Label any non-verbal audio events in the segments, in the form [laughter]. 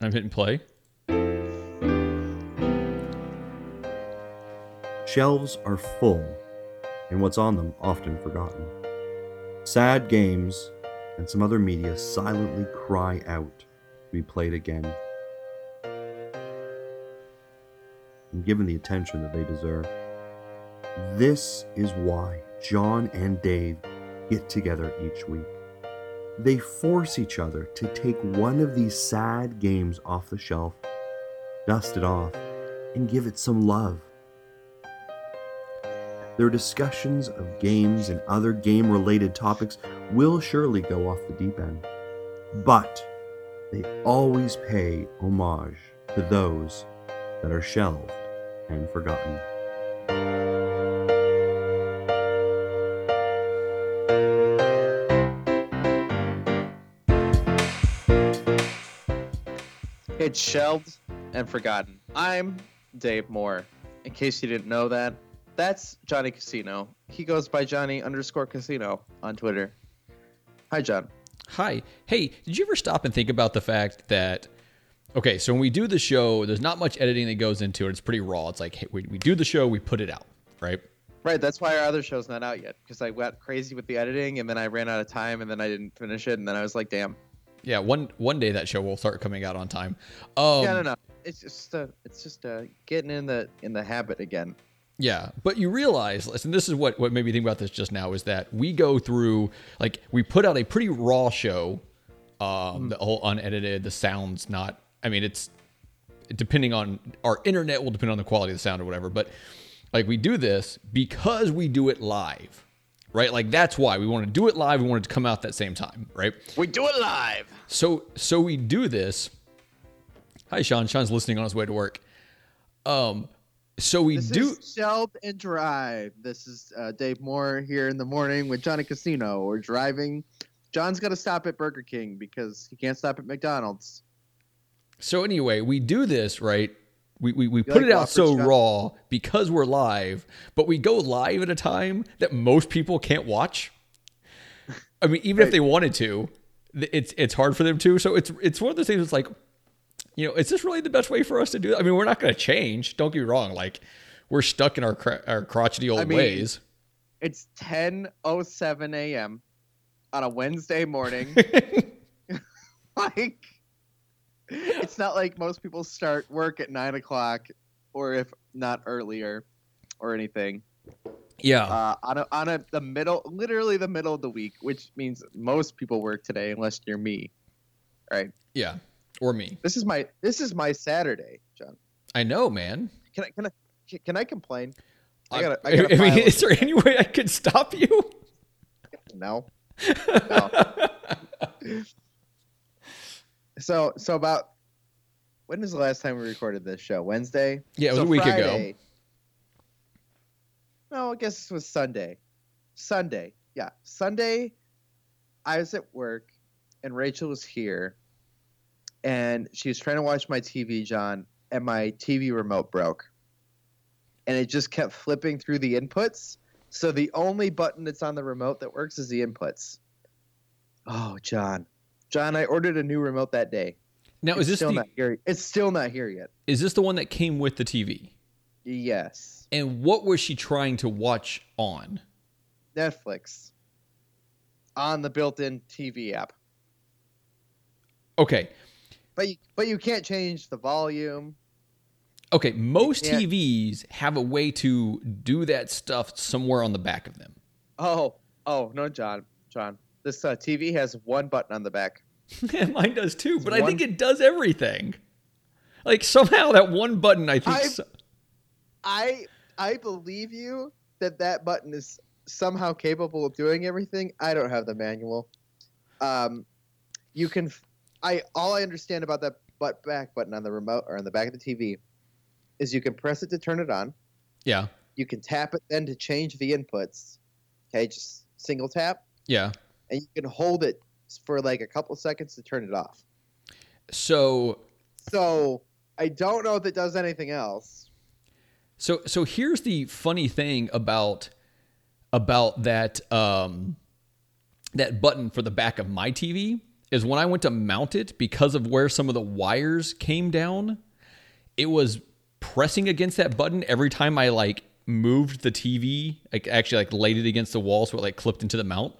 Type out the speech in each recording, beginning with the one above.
I'm hitting play. Shelves are full, and what's on them often forgotten. Sad games and some other media silently cry out to be played again and given the attention that they deserve. This is why John and Dave get together each week. They force each other to take one of these sad games off the shelf, dust it off, and give it some love. Their discussions of games and other game related topics will surely go off the deep end, but they always pay homage to those that are shelved and forgotten. It's shelved and forgotten. I'm Dave Moore. In case you didn't know that, that's Johnny Casino. He goes by Johnny underscore Casino on Twitter. Hi, John. Hi. Hey, did you ever stop and think about the fact that okay, so when we do the show, there's not much editing that goes into it. It's pretty raw. It's like hey, we, we do the show, we put it out, right? Right, that's why our other show's not out yet because I went crazy with the editing and then I ran out of time and then I didn't finish it and then I was like, damn. Yeah, one one day that show will start coming out on time. Um, yeah, no, no. It's just uh, it's just uh, getting in the in the habit again. Yeah, but you realize, listen, this is what what made me think about this just now is that we go through like we put out a pretty raw show, um, Mm-hmm. the whole unedited, the sounds not. I mean, it's depending on our internet will depend on the quality of the sound or whatever, but like we do this because we do it live, right? Like that's why we want to do it live. We want it to come out that same time, right? We do it live. So so we do this. Hi, Sean. Sean's listening on his way to work. Um, so we This do. is shelved and drive. This is uh, Dave Moore here in the morning with Johnny Casino. We're driving. John's got to stop at Burger King because he can't stop at McDonald's. So anyway, we do this right. We we, we put like it out so raw because we're live, but we go live at a time that most people can't watch. I mean, even if they wanted to, it's it's hard for them to. So it's it's one of those things. It's like, you know, is this really the best way for us to do? It? I mean, we're not going to change. Don't get me wrong. Like, we're stuck in our cr- our crotchety old I mean- ways. It's 10:07 a.m. on a Wednesday morning. [laughs] [laughs] like, it's not like most people start work at nine o'clock, or if not earlier, or anything. yeah, Uh, on a on a the middle, literally the middle of the week, which means most people work today, unless you're me. Right. yeah, or me. This is my this is my Saturday, John. I know, man. Can I can I can I complain? I I, gotta- I I, gotta mean, [laughs] is there any way I could stop you? No. [laughs] No. [laughs] so so about when is the last time we recorded this show? Wednesday. Yeah, it was So a week ago. Friday- No, I guess this was Sunday. Sunday, yeah, Sunday. I was at work, and Rachel was here, and she was trying to watch my TV, John, and my TV remote broke, and it just kept flipping through the inputs. So the only button that's on the remote that works is the inputs. Oh, John, John, I ordered a new remote that day. Now, it's is this still the not here? It's still not here yet. is this the one that came with the TV? Yes, And what was she trying to watch on? Netflix on the built-in TV app. Okay. But you, but you can't change the volume. Okay, most TVs have a way to do that stuff somewhere on the back of them. Oh, oh no, John, John. This uh, TV has one button on the back. [laughs] Mine does too, but I think it does everything. Like somehow that one button, I think. I- so- I I believe you that that button is somehow capable of doing everything. I don't have the manual. Um, you can. I all I understand about that butt back button on the remote or on the back of the TV is you can press it to turn it on. yeah, You can tap it then to change the inputs. Okay, just single tap, yeah. And you can hold it for like a couple seconds to turn it off. So, So I don't know if it does anything else. so, so here's the funny thing about about that um, that button for the back of my TV. is when I went to mount it because of where some of the wires came down, it was pressing against that button every time I like moved the TV, like actually like laid it against the wall so it like clipped into the mount.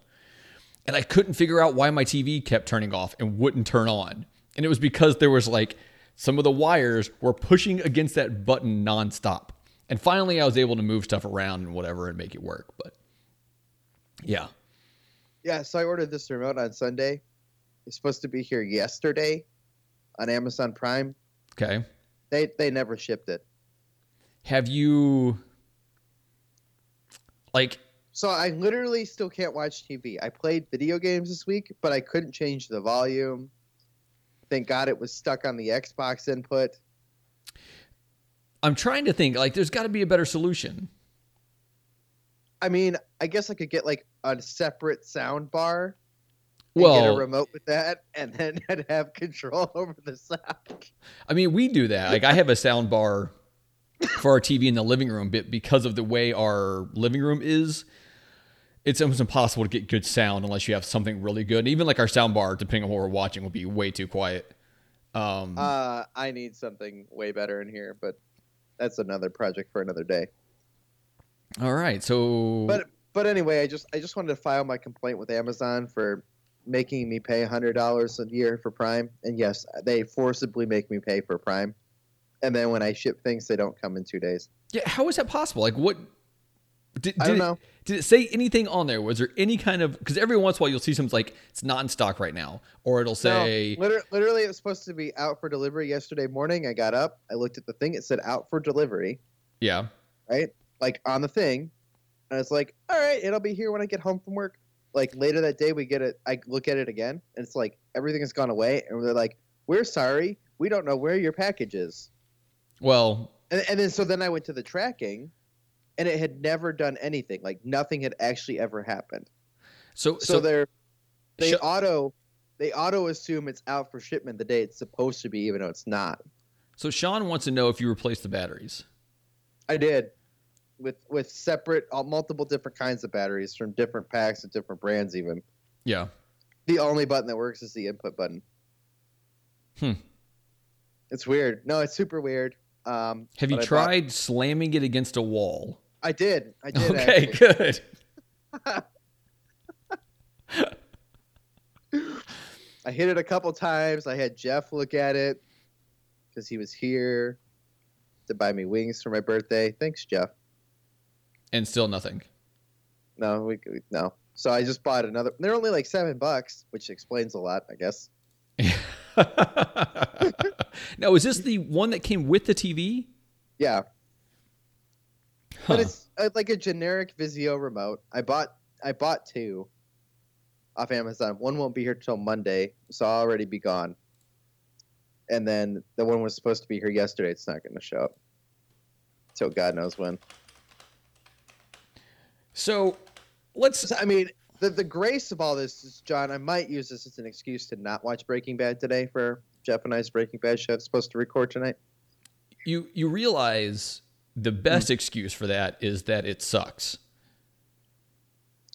And I couldn't figure out why my TV kept turning off and wouldn't turn on. And it was because there was like some of the wires were pushing against that button nonstop. And finally I was able to move stuff around and whatever and make it work. But yeah. Yeah, so I ordered this remote on Sunday. It's supposed to be here yesterday on Amazon Prime. Okay. They they never shipped it. Have you like So I literally still can't watch TV. I played video games this week, but I couldn't change the volume. Thank God it was stuck on the Xbox input. I'm trying to think like there's got to be a better solution. I mean, I guess I could get like a separate sound bar and get a remote with that, and then [laughs] I'd have control [laughs] over the sound. I mean, we do that. Like I have a sound bar for our TV in the living room, but because of the way our living room is, it's almost impossible to get good sound unless you have something really good. And even like our sound bar, depending on what we're watching, will be way too quiet. Um, Uh, I need something way better in here, but that's another project for another day. all right, so But but anyway, I just I just wanted to file my complaint with Amazon for making me pay hundred dollars a year for Prime, and yes, they forcibly make me pay for Prime, and then when I ship things, they don't come in two days. yeah, how is that possible? Like what? Did, I don't it- know. Did it say anything on there? Was there any kind of because every once in a while you'll see something like it's not in stock right now, or it'll say no, literally, literally, it was supposed to be out for delivery yesterday morning. I got up, I looked at the thing, it said out for delivery, yeah. right? Like on the thing, and I was like, all right, it'll be here when I get home from work. Like later that day, we get it. I look at it again, and it's like everything has gone away, and they're like, we're sorry, we don't know where your package is. Well, And, and then so then I went to the tracking, and it had never done anything. Like nothing had actually ever happened. so So, so, they're they Sh- auto they auto assume it's out for shipment the day it's supposed to be, even though it's not. so Sean wants to know if you replaced the batteries. I did with with separate uh, multiple different kinds of batteries from different packs and different brands. Even Yeah. the only button that works is the input button. Hmm. It's weird. No, it's super weird. Um, Have you but I bought- tried slamming it against a wall? I did. I did. Okay, actually. good. [laughs] I hit it a couple times. I had Jeff look at it because he was here to buy me wings for my birthday. Thanks, Jeff. And still nothing. No, we, no. So I just bought another. They're only like seven bucks, which explains a lot, I guess. [laughs] now, is this the one that came with the TV? Yeah, Huh. but it's uh, like a generic Vizio remote. I bought I bought two off Amazon. One won't be here till Monday, so I'll already be gone. And then the one was supposed to be here yesterday. It's not going to show up till God knows when. so let's. I mean, the the grace of all this is, John. I might use this as an excuse to not watch Breaking Bad today for Jeff and I's Breaking Bad show. It's supposed to record tonight. You you realize the best excuse for that is that it sucks.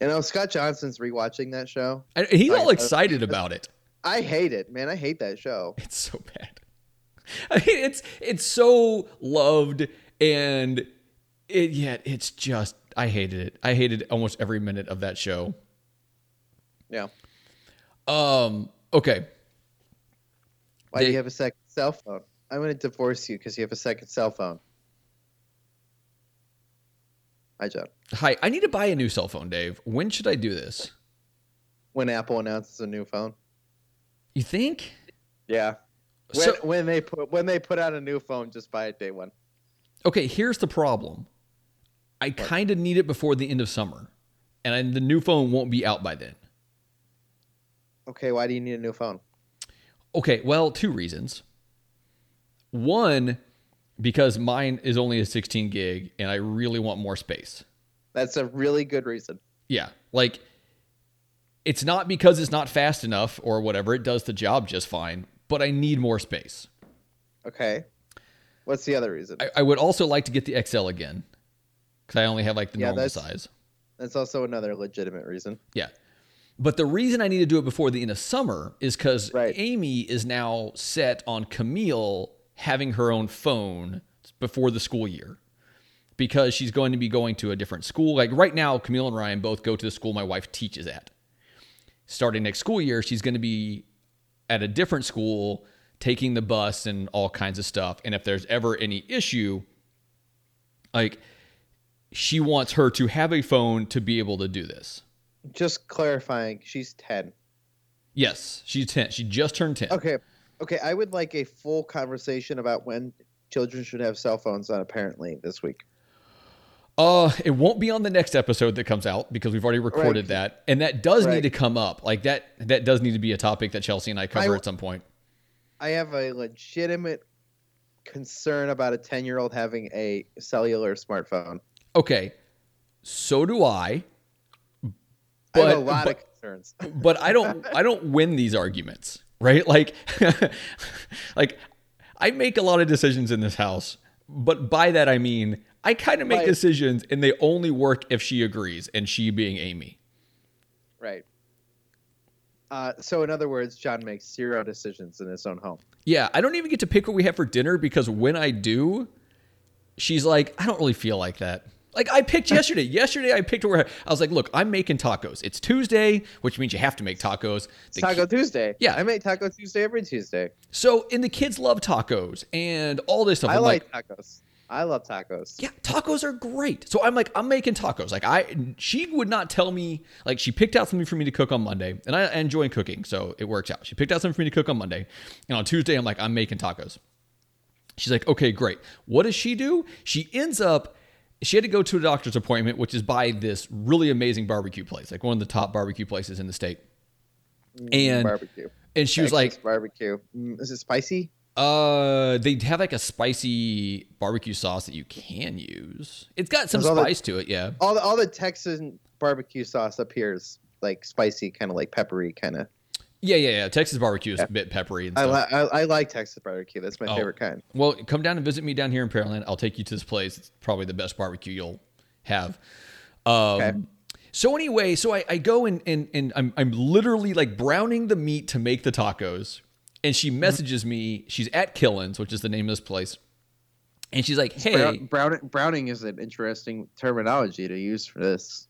You know, Scott Johnson's rewatching that show. And he's all uh, excited about it. I hate it, man. I hate that show. It's so bad. [laughs] I mean, it's it's so loved and it yet it's just I hated it. I hated almost every minute of that show. Yeah. Um. Okay. Why do you have a second cell phone? I'm going to divorce you because you have a second cell phone. Hi, John. Hi. I need to buy a new cell phone, Dave. When should I do this? When Apple announces a new phone. You think? Yeah. When, So when they put when they put out a new phone, just buy it day one. okay. Here's the problem. I kind of need it before the end of summer, and I, the new phone won't be out by then. Okay, why do you need a new phone? Okay, well, two reasons. One, because mine is only a 16 gig and I really want more space. That's a really good reason. Yeah, like it's not because it's not fast enough or whatever, it does the job just fine, but I need more space. Okay. What's the other reason? I, I would also like to get the XL again because I only have like the Yeah, normal that's- size. That's also another legitimate reason. Yeah. But the reason I need to do it before the end of summer is because Right. Amy is now set on Camille having her own phone before the school year because she's going to be going to a different school. Like right now, Camille and Ryan both go to the school my wife teaches at. Starting next school year, she's going to be at a different school taking the bus and all kinds of stuff. And if there's ever any issue, like she wants her to have a phone to be able to do this. Just clarifying, she's 10. Yes, she's 10. She just turned 10. Okay. Okay. I would like a full conversation about when children should have cell phones on apparently this week. Uh, it won't be on the next episode that comes out because we've already recorded Right. that, and that does Right. need to come up. Like that, that does need to be a topic that Chelsea and I cover I- at some point. I have a legitimate concern about a 10 year old having a cellular smartphone. Okay, so do I. I But have a lot but, of concerns. but I don't [laughs] I don't win these arguments, right? Like, [laughs] like I make a lot of decisions in this house, but by that I mean I kind of make Right. decisions, and they only work if she agrees, and she being Amy. right. Uh, so, in other words, John makes zero decisions in his own home. Yeah, I don't even get to pick what we have for dinner because when I do, she's like, I don't really feel like that. Like I picked [laughs] yesterday. yesterday I picked where I was like, look, I'm making tacos. It's Tuesday, which means you have to make tacos. The Taco Tuesday. Yeah. I make Taco Tuesday every Tuesday. So, and the kids love tacos and all this stuff. I I'm like tacos. I love tacos. yeah, tacos are great. So I'm like, I'm making tacos. Like I, she would not tell me. Like she picked out something for me to cook on Monday, and I enjoy cooking, so it works out. She picked out something for me to cook on Monday, and on Tuesday I'm like, I'm making tacos. She's like, okay, great. What does she do? She ends up. She had to go to a doctor's appointment, which is by this really amazing barbecue place, like one of the top barbecue places in the state. And barbecue. and she was like, barbecue. Mm, is it spicy? Uh, they have like a spicy barbecue sauce that you can use. It's got some all the- spice to it, yeah. All the all the Texan barbecue sauce up here is like spicy, kind of like peppery, kind of. Yeah, yeah, yeah. Texas barbecue is a bit peppery and I, li- I I like Texas barbecue. That's my Oh. favorite kind. well, come down and visit me down here in Pearland. I'll take you to this place. It's probably the best barbecue you'll have. Um, Okay. So anyway, so I, I go and, and and I'm I'm literally like browning the meat to make the tacos, and she messages me. She's at Killen's, which is the name of this place, and she's like, "Hey, Brown, brown, browning is an interesting terminology to use for this.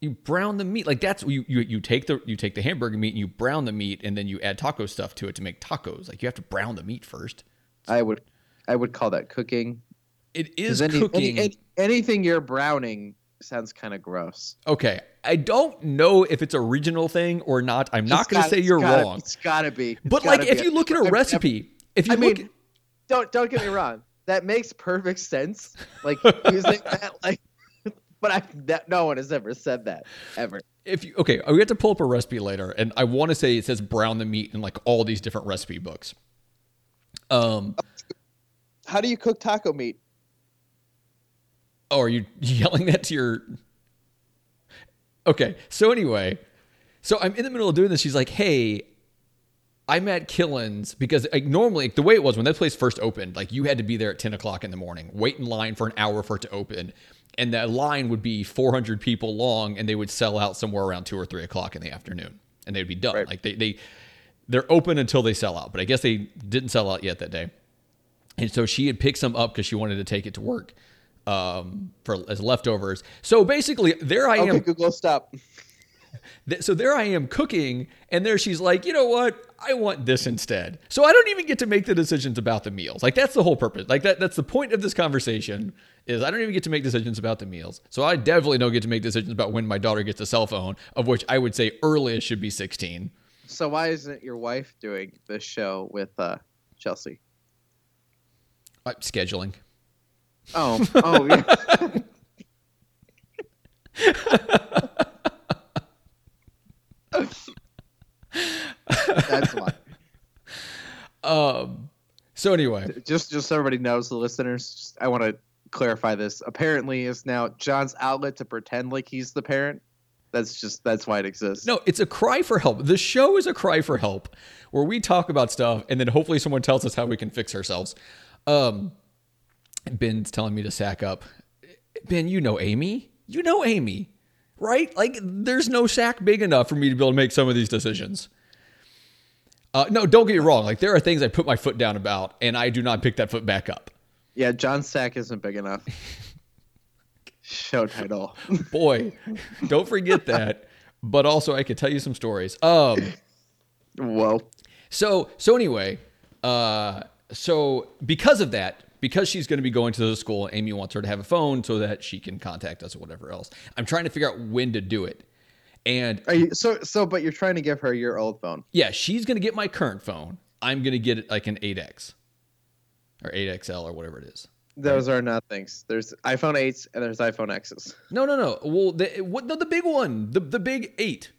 You brown the meat like that's you, you you take the you take the hamburger meat and you brown the meat and then you add taco stuff to it to make tacos like you have to brown the meat first I would I would call that cooking. It is any- cooking any- any- anything you're browning sounds kind of gross. okay i don't know if it's a regional thing or not i'm not going to say it's you're gotta- wrong It's gotta be. It's but like if you look at a I'm- recipe if you I look mean, don't don't get me wrong. That makes perfect sense. Like [laughs] using that, like, [laughs] but I that no one has ever said that ever. if you okay we have to pull up a recipe later and i want to say it says brown the meat in like all these different recipe books um How do you cook taco meat? Oh, are you [laughs] yelling that to your? Okay, so anyway, so I'm in the middle of doing this. She's like, "Hey, I'm at Killen's because like normally like, the way it was when that place first opened, like you had to be there at 10 o'clock in the morning, wait in line for an hour for it to open, and that line would be 400 people long, and they would sell out somewhere around two or three o'clock in the afternoon, and they'd be done. Right. Like they they they're open until they sell out, but I guess they didn't sell out yet that day. And so she had picked some up because she wanted to take it to work um, for as leftovers. So basically, there I Okay, am. Google, stop. [laughs] So there I am cooking, and there she's like, you know what? I want this instead. So I don't even get to make the decisions about the meals. Like that's the whole purpose. Like that. That's the point of this conversation. Is I don't even get to make decisions about the meals. So I definitely don't get to make decisions about when my daughter gets a cell phone, of which I would say earliest should be 16. So why isn't your wife doing this show with uh, Chelsea? Uh, scheduling. Oh, oh yeah. [laughs] [laughs] That's why. Um. So anyway, Just, just so everybody knows, the listeners, just, I want to clarify this. Apparently, is now John's outlet to pretend like he's the parent. That's just that's why it exists. No, it's a cry for help. The show is a cry for help where we talk about stuff and then hopefully someone tells us how we can fix ourselves. Um, Ben's telling me to sack up. Ben, you know Amy. You know Amy. Right? Like, there's no sack big enough for me to be able to make some of these decisions. Uh, no, don't get me wrong. Like, there are things I put my foot down about, and I do not pick that foot back up. Yeah, John Sack isn't big enough. Show title. [laughs] Boy, don't forget that. But also, I could tell you some stories. Um, Whoa. So so anyway, uh, so because of that, because she's going to be going to the school, Amy wants her to have a phone so that she can contact us or whatever else. I'm trying to figure out when to do it, and you so so? But you're trying to give her your old phone. yeah, she's going to get my current phone. I'm going to get like an 8X or 8XL or whatever it is. Those are nothings. There's iPhone 8s and there's iPhone X's. No, no, no. Well, the what? No, the big one, the the big eight.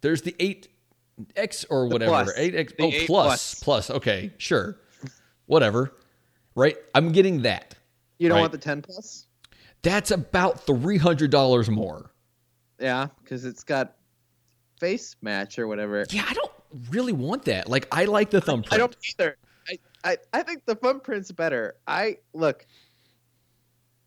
There's the eight X or whatever. plus. Eight X. The Oh, 8 plus, plus. Okay, sure, whatever. Right. I'm getting that. You don't Right. want the 10 plus? That's about three hundred dollars more. Yeah, because it's got face match or whatever. Yeah, I don't really want that. Like, I like the thumbprint. I don't either. I, I, I think the thumbprint's better. I look.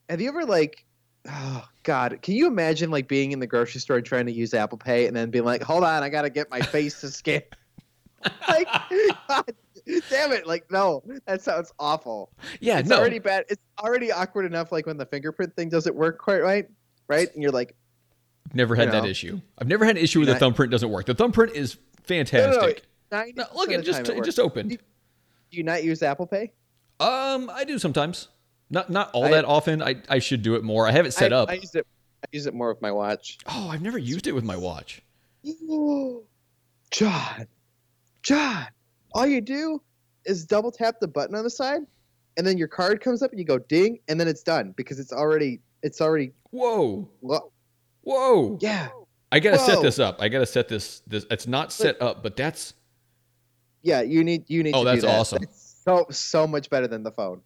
Have you ever like, oh God, can you imagine like being in the grocery store and trying to use Apple Pay and then being like, hold on, I gotta get my face to scan. [laughs] like, [laughs] God, [laughs] damn it! Like, no, that sounds awful. Yeah, it's no. already bad. It's already awkward enough. Like when the fingerprint thing doesn't work quite right, right? And you're like, never had you that issue. I've never had an issue with the thumbprint doesn't work. The thumbprint is no, no, no, fantastic. 90% No, look, it just time it just opened. Do you not use Apple Pay? Um, I do sometimes. Not not all I- that often. I I should do it more. I have it set I, up. I use it. I use it more with my watch. oh, I've never used it with my watch. [gasps] John, John, all you do is double tap the button on the side, and then your card comes up, and you go ding, and then it's done because it's already it's already Whoa, whoa. yeah I gotta set this up. I gotta set this. This it's not set up, but that's yeah. You need you need. Oh, to that's that. awesome. It's so so much better than the phone.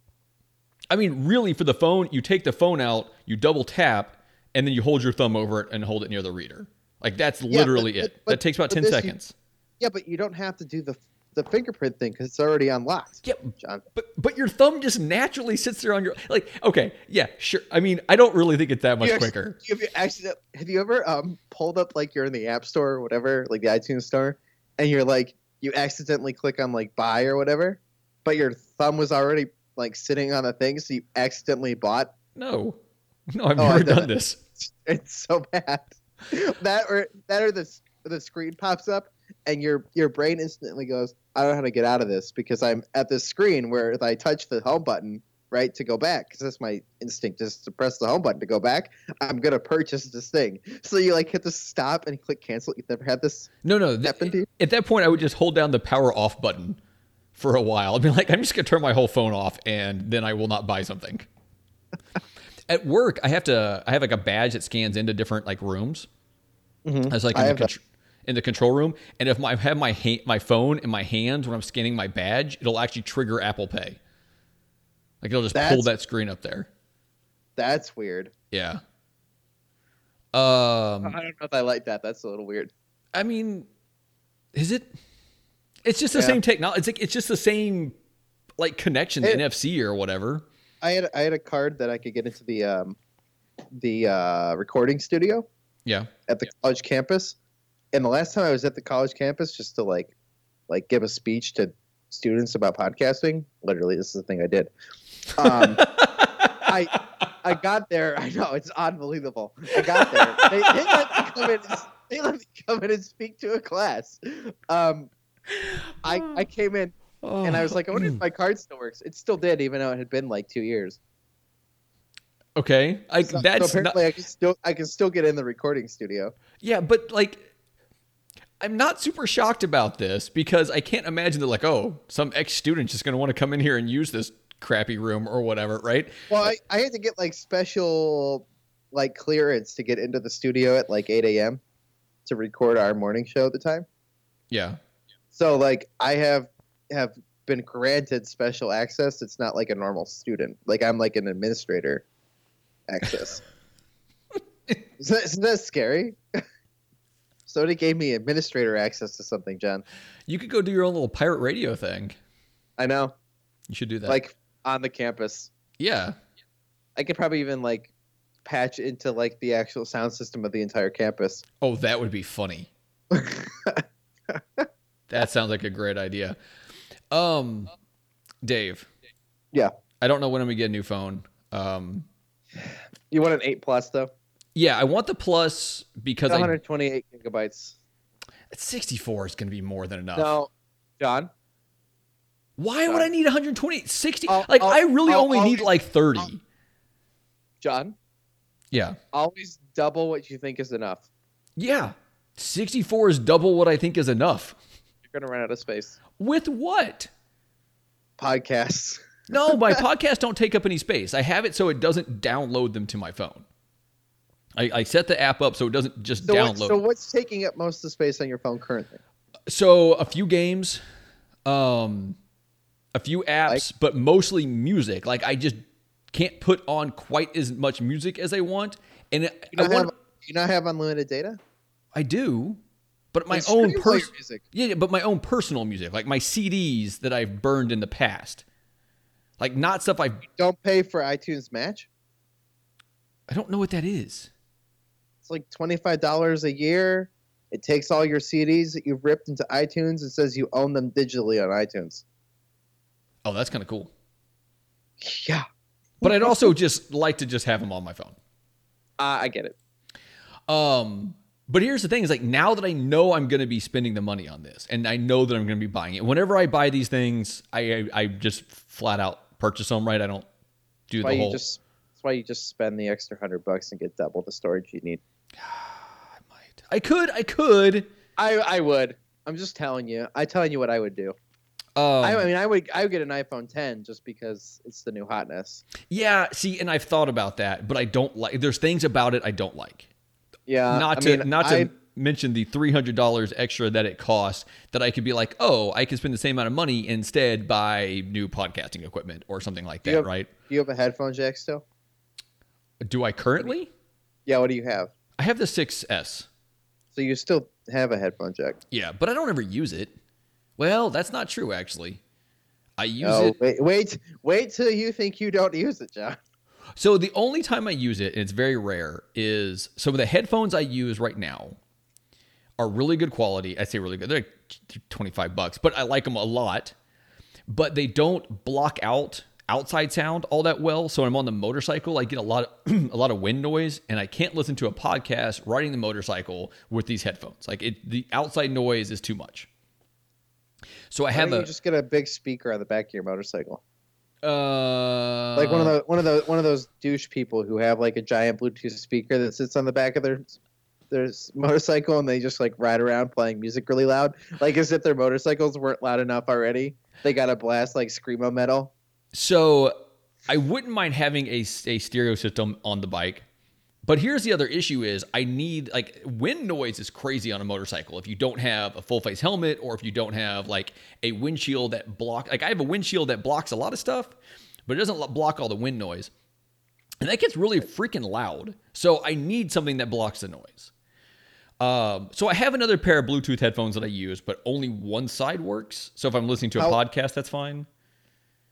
I mean, really, for the phone, you take the phone out, you double tap, and then you hold your thumb over it and hold it near the reader. Like that's Yeah, literally but- it. but- that takes about ten this you- seconds. Yeah, but you don't have to do the the fingerprint thing because it's already unlocked. Yeah, John. but but your thumb just naturally sits there on your like. Okay, yeah, sure. I mean, I don't really think it's that much You actually- quicker. Have you accident? Have you ever um pulled up like you're in the App Store or whatever, like the iTunes Store, and you're like you accidentally click on like buy or whatever, but your thumb was already like sitting on the thing, so you accidentally bought. No, no, I've Oh, never I've done done this. [laughs] It's so bad. that or that or the the screen pops up and your your brain instantly goes, I don't know how to get out of this because I'm at this screen where if I touch the home button right to go back because that's my instinct is to press the home button to go back. I'm gonna purchase this thing. So you like hit the stop and click cancel. You've never had this No, no. th- happen to you? at that point, I would just hold down the power off button for a while. I'd be like, I'm just gonna turn my whole phone off, and then I will not buy something. [laughs] At work, I have to. I have like a badge that scans into different like rooms. Mm-hmm. As like I have contr- in the control room, and if my, I have my ha- my phone in my hands when I'm scanning my badge, it'll actually trigger Apple Pay. Like it'll just pull that screen up there. That's weird. Yeah. Um. I don't know if I like that. That's a little weird. I mean, is it? It's just the Yeah. same technology. It's like it's just the same like connection, It- NFC or whatever. I had I had a card that I could get into the um the uh, recording studio. Yeah. at the college campus. And the last time I was at the college campus, just to like, like give a speech to students about podcasting. Literally, this is the thing I did. Um, [laughs] I I got there. [laughs] I know it's unbelievable. I got there. They, they let me come in. And, they let me come in and speak to a class. Um, I I came in and I was like, I wonder if my card still works. It still did, even though it had been like two years. okay, like So, so that's not, apparently, I can still I can still get in the recording studio. yeah, but like. I'm not super shocked about this because I can't imagine that like oh some ex student's just gonna want to come in here and use this crappy room or whatever right Well, I, I had to get like special like clearance to get into the studio at like 8 a.m. to record our morning show at the time. yeah So like I have have been granted special access. It's not like a normal student. Like I'm like an administrator access. [laughs] is, that, is that scary? [laughs] Somebody gave me administrator access to something, John. you could go do your own little pirate radio thing I know, you should do that like on the campus. yeah I could probably even like patch into like the actual sound system of the entire campus. Oh, that would be funny. [laughs] that sounds like a great idea. Um, Dave. Yeah. I don't know when I'm gonna get a new phone. Um, You want an eight plus though? Yeah, I want the plus because I 128 gigabytes. 64 is gonna be more than enough. No, John. Why would I need 120? 60? I'll- like I'll- I really I'll only need like 30. John, yeah. always double what you think is enough. Yeah. 64 is double what I think is enough. You're gonna run out of space. With what? Podcasts. No, my [laughs] podcasts don't take up any space. I have it so it doesn't download them to my phone. I, I set the app up so it doesn't just So, what, download. so what's taking up most of the space on your phone currently? so a few games, um, a few apps, Like? but mostly music. Like I just can't put on quite as much music as I want, and it, You I want, have you not have unlimited data? I do, but my own stream all your personal music. yeah, yeah, but my own personal music, like my CDs that I've burned in the past, like not stuff I Don't pay for iTunes Match. I don't know what that is. It's like twenty five dollars a year. It takes all your CDs that you've ripped into iTunes and says you own them digitally on iTunes. Oh, that's kind of cool. Yeah, But I'd also just like to just have them on my phone. uh, I get it. Um, but here's the thing: is like now that I know I'm going to be spending the money on this, and I know that I'm going to be buying it. Whenever I buy these things, I I, I just flat out purchase them. Right? I don't do That's why the you whole. just that's why you just spend the extra hundred bucks and get double the storage you need. I might. I could. I could. I I would. I'm just telling you. I'm telling you what I would do. Um, I, I mean, I would I would get an iPhone 10 just because it's the new hotness. yeah. See, and I've thought about that, but I don't like. There's things about it I don't like. Yeah, not I to mean, not to I- mention the three hundred dollars extra that it costs. That I could be like, oh, I could spend the same amount of money instead buy new podcasting equipment or something like that, have- right? Do you have a headphone jack still? Do I currently? Yeah. What do you have? I have the 6S. So you still have a headphone jack? Yeah, but I don't ever use it. Well, that's not true actually. I use oh, it. wait, wait, wait till you think you don't use it, John. So the only time I use it, and it's very rare, is some of the headphones I use right now are really good quality. I say really good. They're like 25 bucks, but I like them a lot. But they don't block out outside sound all that well. So when I'm on the motorcycle, I get a lot of [clears throat] a lot of wind noise and I can't listen to a podcast riding the motorcycle with these headphones. Like it the outside noise is too much. So I Why have a you just get a big speaker on the back of your motorcycle, uh like one of the one of the one of those douche people who have like a giant Bluetooth speaker that sits on the back of their their motorcycle and they just like ride around playing music really loud, like as if their motorcycles weren't loud enough already. They got to blast like screamo metal. So I wouldn't mind having a, a stereo system on the bike. But here's the other issue is I need like wind noise is crazy on a motorcycle if you don't have a full face helmet or if you don't have like a windshield that block like I have a windshield that blocks a lot of stuff, but it doesn't block all the wind noise. And that gets really freaking loud. So I need something that blocks the noise. Um, so I have another pair of Bluetooth headphones that I use, but only one side works. So if I'm listening to a How- podcast, that's fine.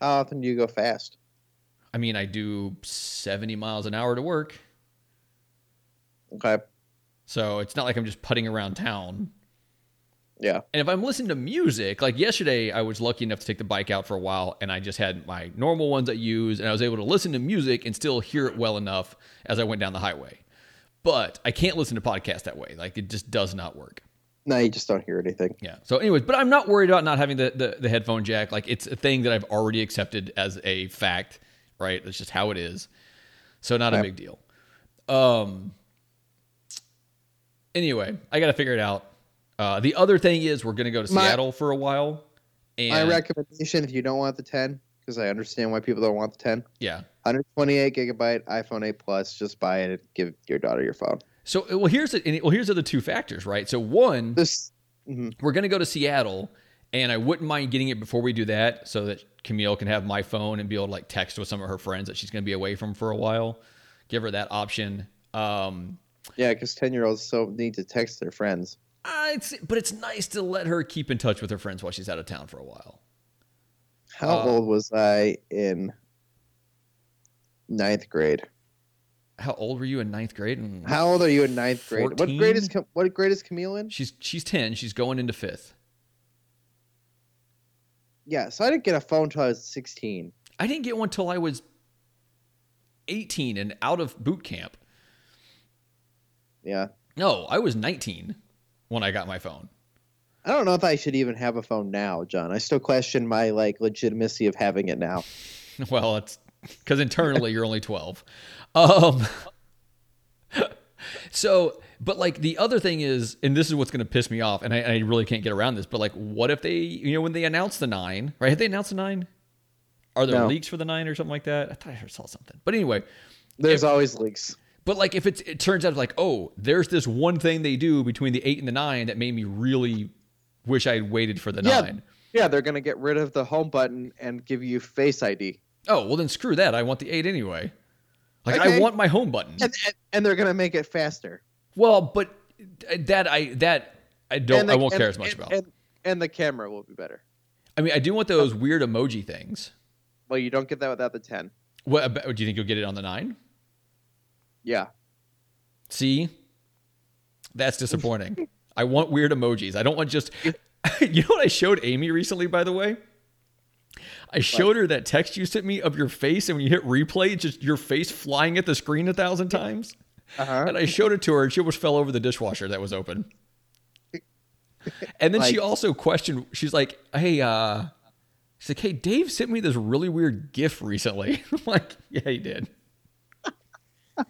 How often do you go fast? I mean, I do 70 miles an hour to work. Okay. So it's not like I'm just putting around town. Yeah. And if I'm listening to music, like yesterday, I was lucky enough to take the bike out for a while and I just had my normal ones I use and I was able to listen to music and still hear it well enough as I went down the highway. But I can't listen to podcasts that way. Like it just does not work. No, you just don't hear anything. Yeah. So, anyways, but I'm not worried about not having the, the, the headphone jack. Like it's a thing that I've already accepted as a fact, right? That's just how it is. So not a big deal. Um. Anyway, I got to figure it out. Uh, the other thing is we're gonna go to My- Seattle for a while, and My recommendation, if you don't want the 10, because I understand why people don't want the 10, yeah. 128 gigabyte iPhone 8 Plus, just buy it and give your daughter your phone. So well, here's the well, here's the other two factors, right? So one, This, mhm. we're going to go to Seattle, and I wouldn't mind getting it before we do that, so that Camille can have my phone and be able to like text with some of her friends that she's going to be away from for a while. Give her that option. Um, yeah, because 10 year olds so need to text their friends. I, it's, but it's nice to let her keep in touch with her friends while she's out of town for a while. How Uh, old was I in ninth grade? How old were you in ninth grade? And How old are you in ninth grade? What 14? grade is what grade is Camille in? She's she's ten. She's going into fifth. Yeah, so I didn't get a phone until I was sixteen. I didn't get one till I was eighteen and out of boot camp. Yeah, No, I was nineteen when I got my phone. I don't know if I should even have a phone now, John. I still question my like legitimacy of having it now. [laughs] Well, it's because internally you're only 12. Um, [laughs] so, but like the other thing is, and this is what's going to piss me off, and I, I really can't get around this, but like, what if they, you know, when they announced the nine, right? Have they announced the nine? Are there No. leaks for the nine or something like that? I thought I saw something. But anyway, There's always leaks. but like if it's, it turns out like, oh, there's this one thing they do between the eight and the nine that made me really wish I had waited for the Yeah. nine. Yeah, they're gonna get rid of the home button and give you Face ID, Oh, well then screw that. I want the eight anyway. Like I want my home button. and, and, and they're gonna make it faster. Well, but that I that I don't the- I won't and- care as much and- about. And, and the camera will be better. I mean, I do want those weird emoji things. Well, you don't get that without the ten. What about, do you think you'll get it on the nine? Yeah. See, that's disappointing. I want weird emojis. I don't want just. you [laughs] know what I showed Amy recently, by the way. I showed her that text you sent me of your face, and when you hit replay, it's just your face flying at the screen a thousand times. Uh-huh. And I showed it to her, and she almost fell over the dishwasher that was open. And then she also questioned. She's like, "Hey, uh, she's like, hey, Dave sent me this really weird GIF recently." [laughs] I'm like, "Yeah, he did." [laughs]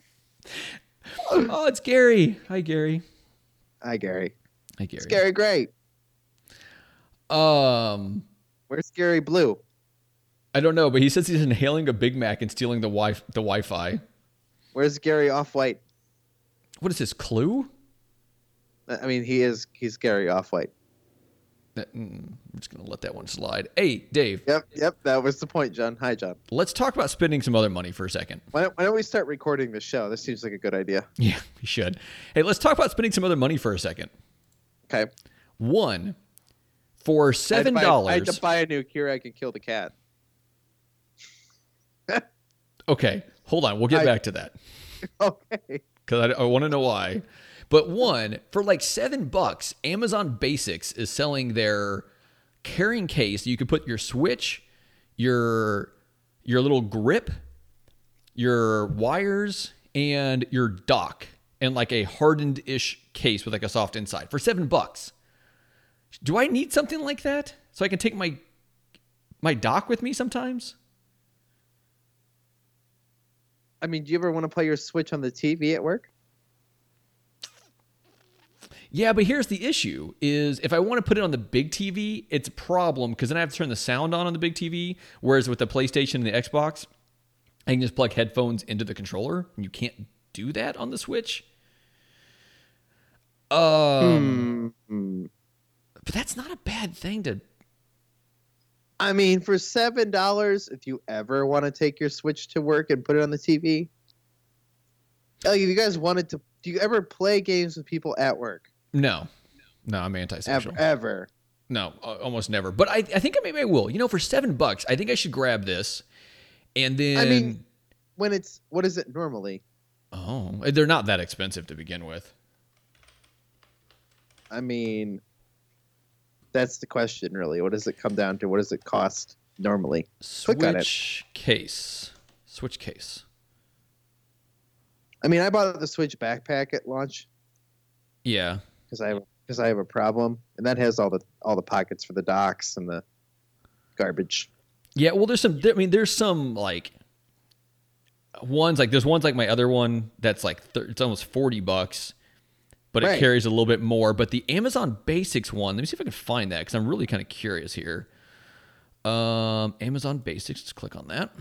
oh, it's Gary. Hi, Gary. Hi, Gary. Hi, Gary. It's Gary Gray. Um, Where's Gary Blue? I don't know, but he says he's inhaling a Big Mac and stealing the wi the Wi-Fi. Where's Gary Off White? What is this clue? I mean, he is. He's Gary Off White. Mm, I'm just gonna let that one slide. Hey, Dave, Yep, yep. That was the point, John. Hi, John. let's talk about spending some other money for a second. Why don't, why don't we start recording the show? This seems like a good idea. [laughs] Yeah, we should. Hey, let's talk about spending some other money for a second. Okay. One, for seven I had to buy- I had dollars. to buy a new. I can kill the cat. Okay, hold on. We'll get I- back to that [laughs] Okay. because I, I want to know why. But one, for like seven bucks, Amazon Basics is selling their carrying case. You can put your Switch, your your little grip, your wires, and your dock in like a hardened ish case with like a soft inside for seven bucks. Do I need something like that so I can take my my dock with me sometimes? I mean, do you ever want to play your Switch on the TV at work? Yeah, but here's the issue: is if I want to put it on the big TV, it's a problem because then I have to turn the sound on on the big TV. Whereas with the PlayStation and the Xbox, I can just plug headphones into the controller, and you can't do that on the Switch. Um, Hmm. but that's not a bad thing to. I mean, for seven dollars, if you ever want to take your Switch to work and put it on the TV, like if you guys wanted to, do you ever play games with people at work? No, no, I'm antisocial. Ever, ever? No, almost never. But I, I think I maybe I will. You know, for seven bucks, I think I should grab this, and then. I mean, when it's what is it normally? oh, they're not that expensive to begin with. I mean, that's the question, really. What does it come down to? What does it cost normally? Click on it. Switch case. Switch case. I mean, I bought the Switch backpack at launch Yeah. because I have because I have a problem, and that has all the all the pockets for the docks and the garbage. Yeah. Well, there's some. I mean, there's some like ones like there's ones like my other one that's like thir- it's almost forty bucks, but it carries a little bit more. But the Amazon Basics one, let me see if I can find that because I'm really kind of curious here. Um, Amazon Basics. Let's click on that.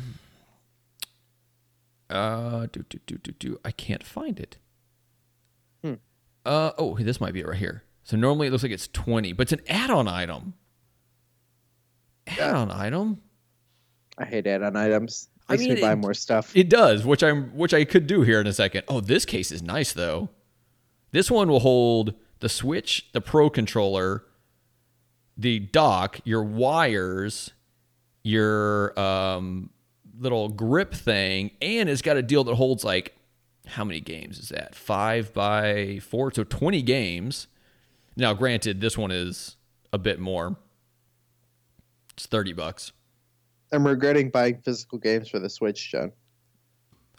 Uh, do do do do do. I can't find it. Hmm. Uh oh, this might be it right here. So normally it looks like it's twenty, but it's an add-on item. Add-on item. I hate add-on items. I Makes mean, me buy it- more stuff. It does, which I'm which I could do here in a second. Oh, this case is nice though. This one will hold the Switch, the Pro controller, the dock, your wires, your um, little grip thing, and it's got a deal that holds like how many games is that? Five by four, so twenty games. Now, granted, this one is a bit more. It's thirty bucks. I'm regretting buying physical games for the Switch, John.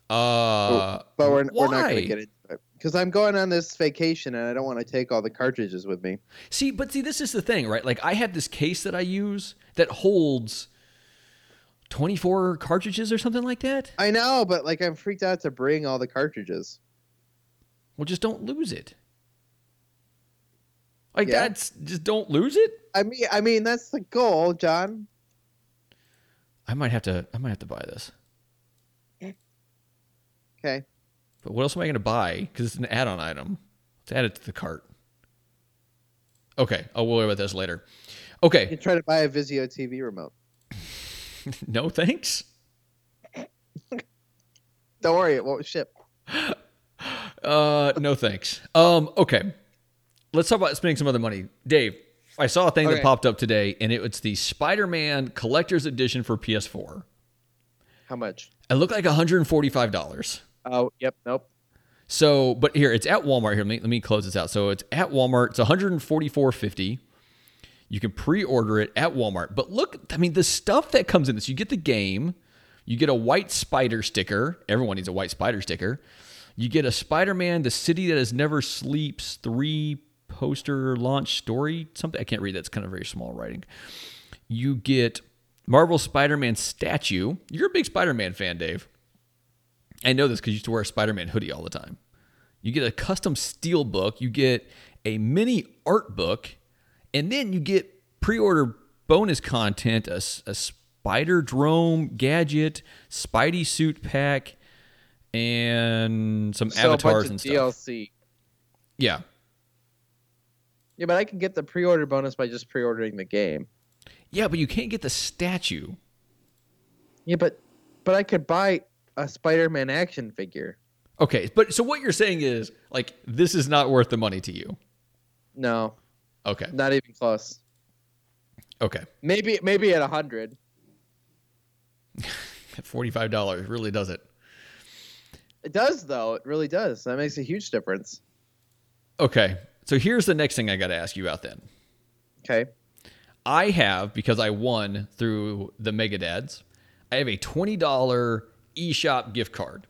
Uh, But we're, we're not going to get into it because I'm going on this vacation and I don't want to take all the cartridges with me. See, but see, this is the thing, right? Like, I have this case that I use that holds 24 cartridges or something like that. I know, but like I'm freaked out to bring all the cartridges. Well, just don't lose it. Like, Yeah. that's just don't lose it. I mean, I mean that's the goal, John. I might have to, I might have to buy this. Okay. But what else am I going to buy? Because it's an add-on item. Let's add it to the cart. Okay, I'll worry about this later. You Okay, try to buy a Vizio TV remote. [laughs] no thanks. [laughs] Don't worry, it won't ship. [gasps] Uh, no thanks. Um, okay, let's talk about spending some other money. Dave, I saw a thing that popped up today, and it, it's the Spider-Man Collector's Edition for PS4. How much? It looked like $145. Oh, yep, nope. So, but here it's at Walmart. Here, let me, let me close this out. So it's at Walmart. It's 144.50. You can pre-order it at Walmart. But look, I mean, the stuff that comes in this. You get the game. You get a white spider sticker. Everyone needs a white spider sticker. You get a Spider-Man: The City That Has Never Sleeps three poster launch story. Something I can't read. That's kind of very small writing. You get Marvel Spider-Man statue. You're a big Spider-Man fan, Dave. I know this because you used to wear a Spider Man hoodie all the time. You get a custom steel book, you get a mini art book, and then you get pre order bonus content a spider drone gadget, Spidey suit pack, and some So a avatars and stuff. DLC. Yeah. Yeah, but I can get the pre-order bonus by just pre-ordering the game. Yeah, but you can't get the statue. Yeah, but but I could buy a Spider-Man action figure. Okay, but so what you're saying is like this is not worth the money to you. No, Okay. not even close. Okay. Maybe maybe at a hundred. [laughs] $45 really does it. It does though. It really does. That makes a huge difference. Okay. So here's the next thing I got to ask you about then. Okay. I have because I won through the Mega Dads. I have a twenty dollar eShop gift card,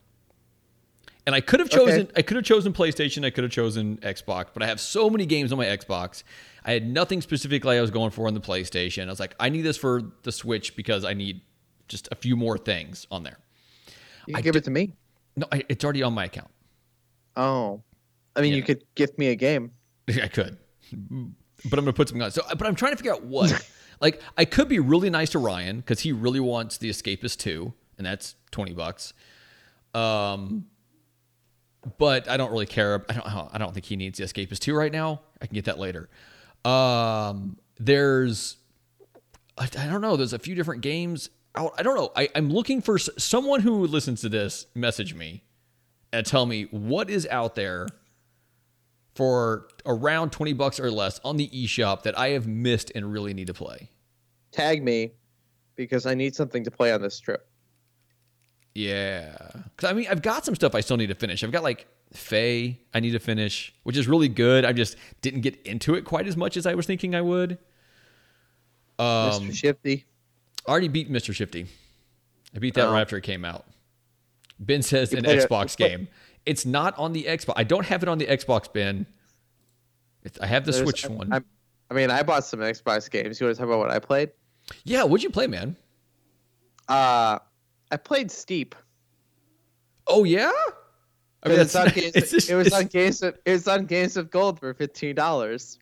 and I could have chosen. Okay. I could have chosen PlayStation. I could have chosen Xbox, but I have so many games on my Xbox. I had nothing specifically I was going for on the PlayStation. I was like, I need this for the Switch because I need just a few more things on there. You I give do- it to me. No, I, it's already on my account. Oh, I mean, Yeah. you could gift me a game. [laughs] I could, but I'm gonna put something on. So, but I'm trying to figure out what. like, I could be really nice to Ryan because he really wants the Escapist two, and that's twenty bucks. Um, but I don't really care. I don't. I don't think he needs the Escapist two right now. I can get that later. Um, there's, I, I don't know. There's a few different games out. I don't know. I, I'm looking for someone who listens to this. Message me and tell me what is out there for around 20 bucks or less on the eShop that I have missed and really need to play. Tag me because I need something to play on this trip. Yeah. Cuz I mean, I've got some stuff I still need to finish. I've got like Fe I need to finish, which is really good. I just didn't get into it quite as much as I was thinking I would. Um, Mr. Shifty. I already beat Mr. Shifty. I beat that Oh. right after it came out. Ben says an Xbox play- game. It's not on the Xbox. I don't have it on the Xbox, Ben. It's, I have the There's- Switch I'm- one. I'm- I mean, I bought some Xbox games. You want to talk about what I played? yeah, what'd you play, man? Uh, I played Steep. Oh yeah. I mean, it's on that's- games, [laughs] it's just- it was on games. Of, it was on Games of Gold for fifteen dollars.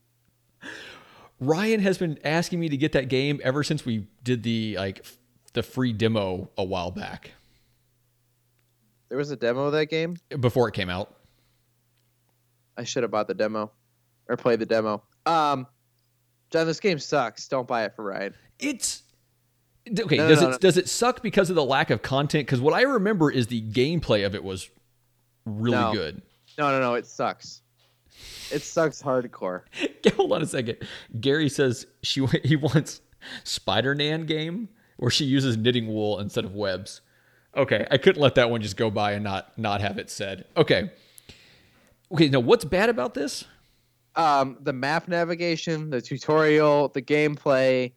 Ryan has been asking me to get that game ever since we did the like f- the free demo a while back There was a demo of that game. before it came out. I should have bought the demo or played the demo. Um, John, this game sucks. Don't buy it for Ryan. It's okay. No, does no, it no. does it suck because of the lack of content? Because what I remember is the gameplay of it was really good. No, no, no. It sucks. It sucks hardcore. [laughs] Hold on a second. Gary says she [laughs] he wants Spider Nan game where she uses knitting wool instead of webs. Okay, I couldn't let that one just go by and not not have it said. Okay. Okay, now what's bad about this? Um, the map navigation, the tutorial, the gameplay,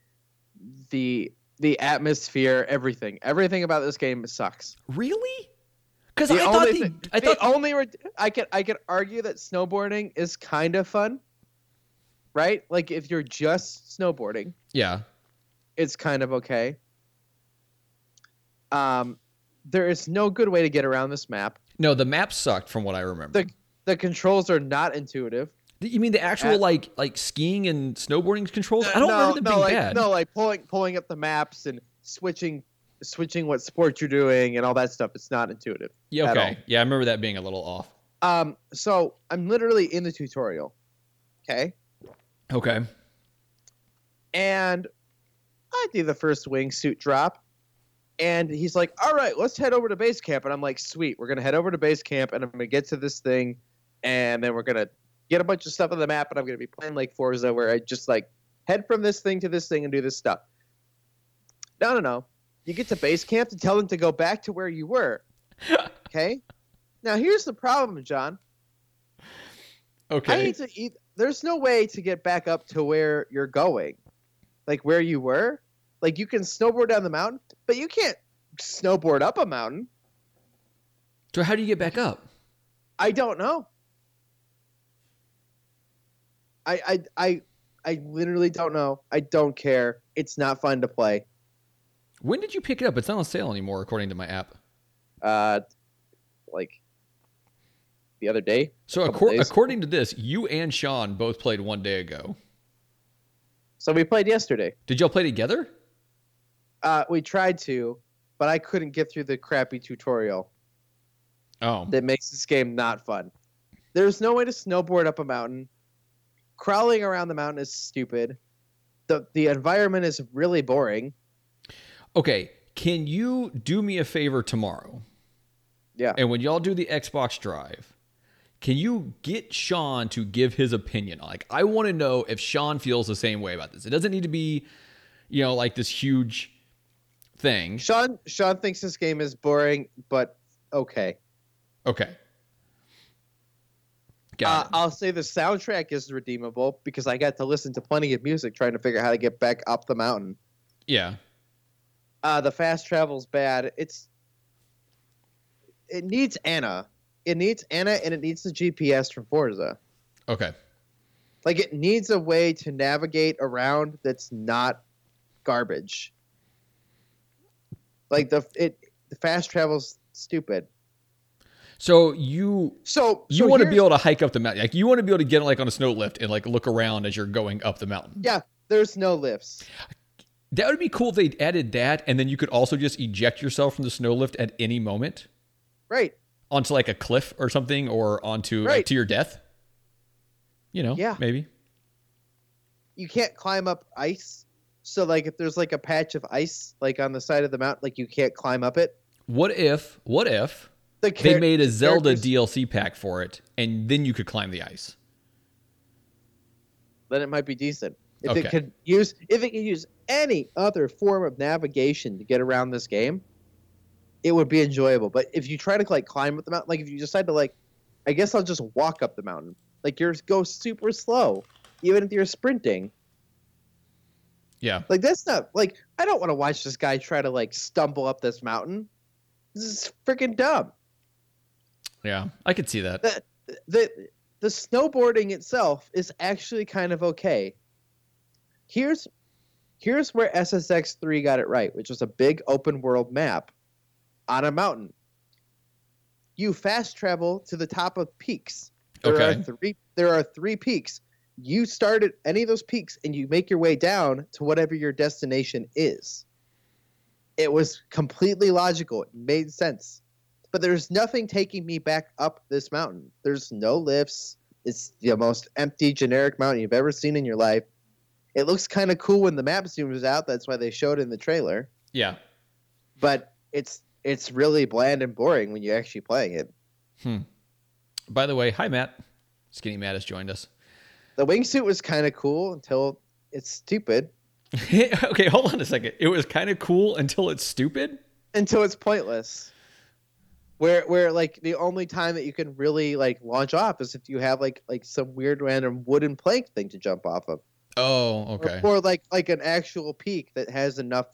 the the atmosphere, everything, everything about this game sucks. Really? Because I thought the, I the thought only re- I could I could argue that snowboarding is kind of fun, right? Like if you're just snowboarding, yeah. it's kind of okay. Um, there is no good way to get around this map. No, the map sucked from what I remember. The the controls are not intuitive. You mean the actual Uh, like like skiing and snowboarding controls? I don't no, remember them no, being like, bad. No, like pulling pulling up the maps and switching switching what sport you're doing and all that stuff. It's not intuitive. yeah, at okay. Yeah, I remember that being a little off. Um, so I'm literally in the tutorial. Okay. Okay. and I do the first wingsuit drop. And he's like, "All right, let's head over to base camp." And I'm like, "Sweet, we're gonna head over to base camp, and I'm gonna get to this thing, and then we're gonna get a bunch of stuff on the map, and I'm gonna be playing like Forza, where I just like head from this thing to this thing and do this stuff." No, no, no. You get to base camp to tell them to go back to where you were. [laughs] Okay. Now here's the problem, John. Okay. I need to eat. There's no way to get back up to where you're going, like where you were. Like you can snowboard down the mountain, but you can't snowboard up a mountain. So how do you get back up? I don't know. I I I I literally don't know. I don't care. It's not fun to play. When did you pick it up? It's not on sale anymore, according to my app. Uh, like the other day. So days. according to this, you and Sean both played one day ago. So we played yesterday. Did y'all play together? Uh, we tried to, but I couldn't get through the crappy tutorial. Oh. that makes this game not fun. There's no way to snowboard up a mountain. Crawling around the mountain is stupid. The the environment is really boring. Okay. Can you do me a favor tomorrow? Yeah. And when y'all do the Xbox Drive, can you get Sean to give his opinion? Like, I want to know if Sean feels the same way about this. It doesn't need to be, you know, like this huge thing. Sean Sean thinks this game is boring, but okay. Okay. Uh, Got it. I'll say the soundtrack is redeemable because I got to listen to plenty of music trying to figure out how to get back up the mountain. yeah. Uh, the fast travel's bad. It's it needs Anna. It needs Anna and it needs the GPS from Forza. Okay. Like it needs a way to navigate around that's not garbage. Like the it the fast travel's stupid. So you So you so want to be able to hike up the mountain. Like you want to be able to get like on a snow lift and like look around as you're going up the mountain. Yeah, there's no lifts. That would be cool if they added that and then you could also just eject yourself from the snow lift at any moment Right. onto like a cliff or something or onto like, to your death. You know, Yeah. maybe. You can't climb up ice. So like if there's like a patch of ice like on the side of the mountain, like you can't climb up it. What if what if The they made a Zelda characters- DLC pack for it and then you could climb the ice? then it might be decent. If Okay. it could use if it could use any other form of navigation to get around this game, it would be enjoyable. But if you try to like climb up the mountain, like if you decide to like, I guess I'll just walk up the mountain. Like you're go super slow, even if you're sprinting. Yeah. Like that's not like I don't want to watch this guy try to like stumble up this mountain. This is freaking dumb. Yeah. I could see that. the the the snowboarding itself is actually kind of okay. Here's here's where SSX3 got it right, which was a big open world map on a mountain. You fast travel to the top of peaks. There Okay. are three there are three peaks. You start at any of those peaks and you make your way down to whatever your destination is. It was completely logical. It made sense but there's nothing taking me back up this mountain. There's no lifts. It's the most empty, generic mountain you've ever seen in your life. It looks kind of cool when the map zooms out. That's why they showed it in the trailer. Yeah. But it's it's really bland and boring when you're actually playing it. Hmm. By the way, hi Matt. Skinny Matt has joined us. The wingsuit was kind of cool until it's stupid. [laughs] okay, hold on a second. It was kind of cool until it's stupid. until it's pointless. Where where like the only time that you can really like launch off is if you have like like some weird random wooden plank thing to jump off of. Oh, Or- okay. Or, like like an actual peak that has enough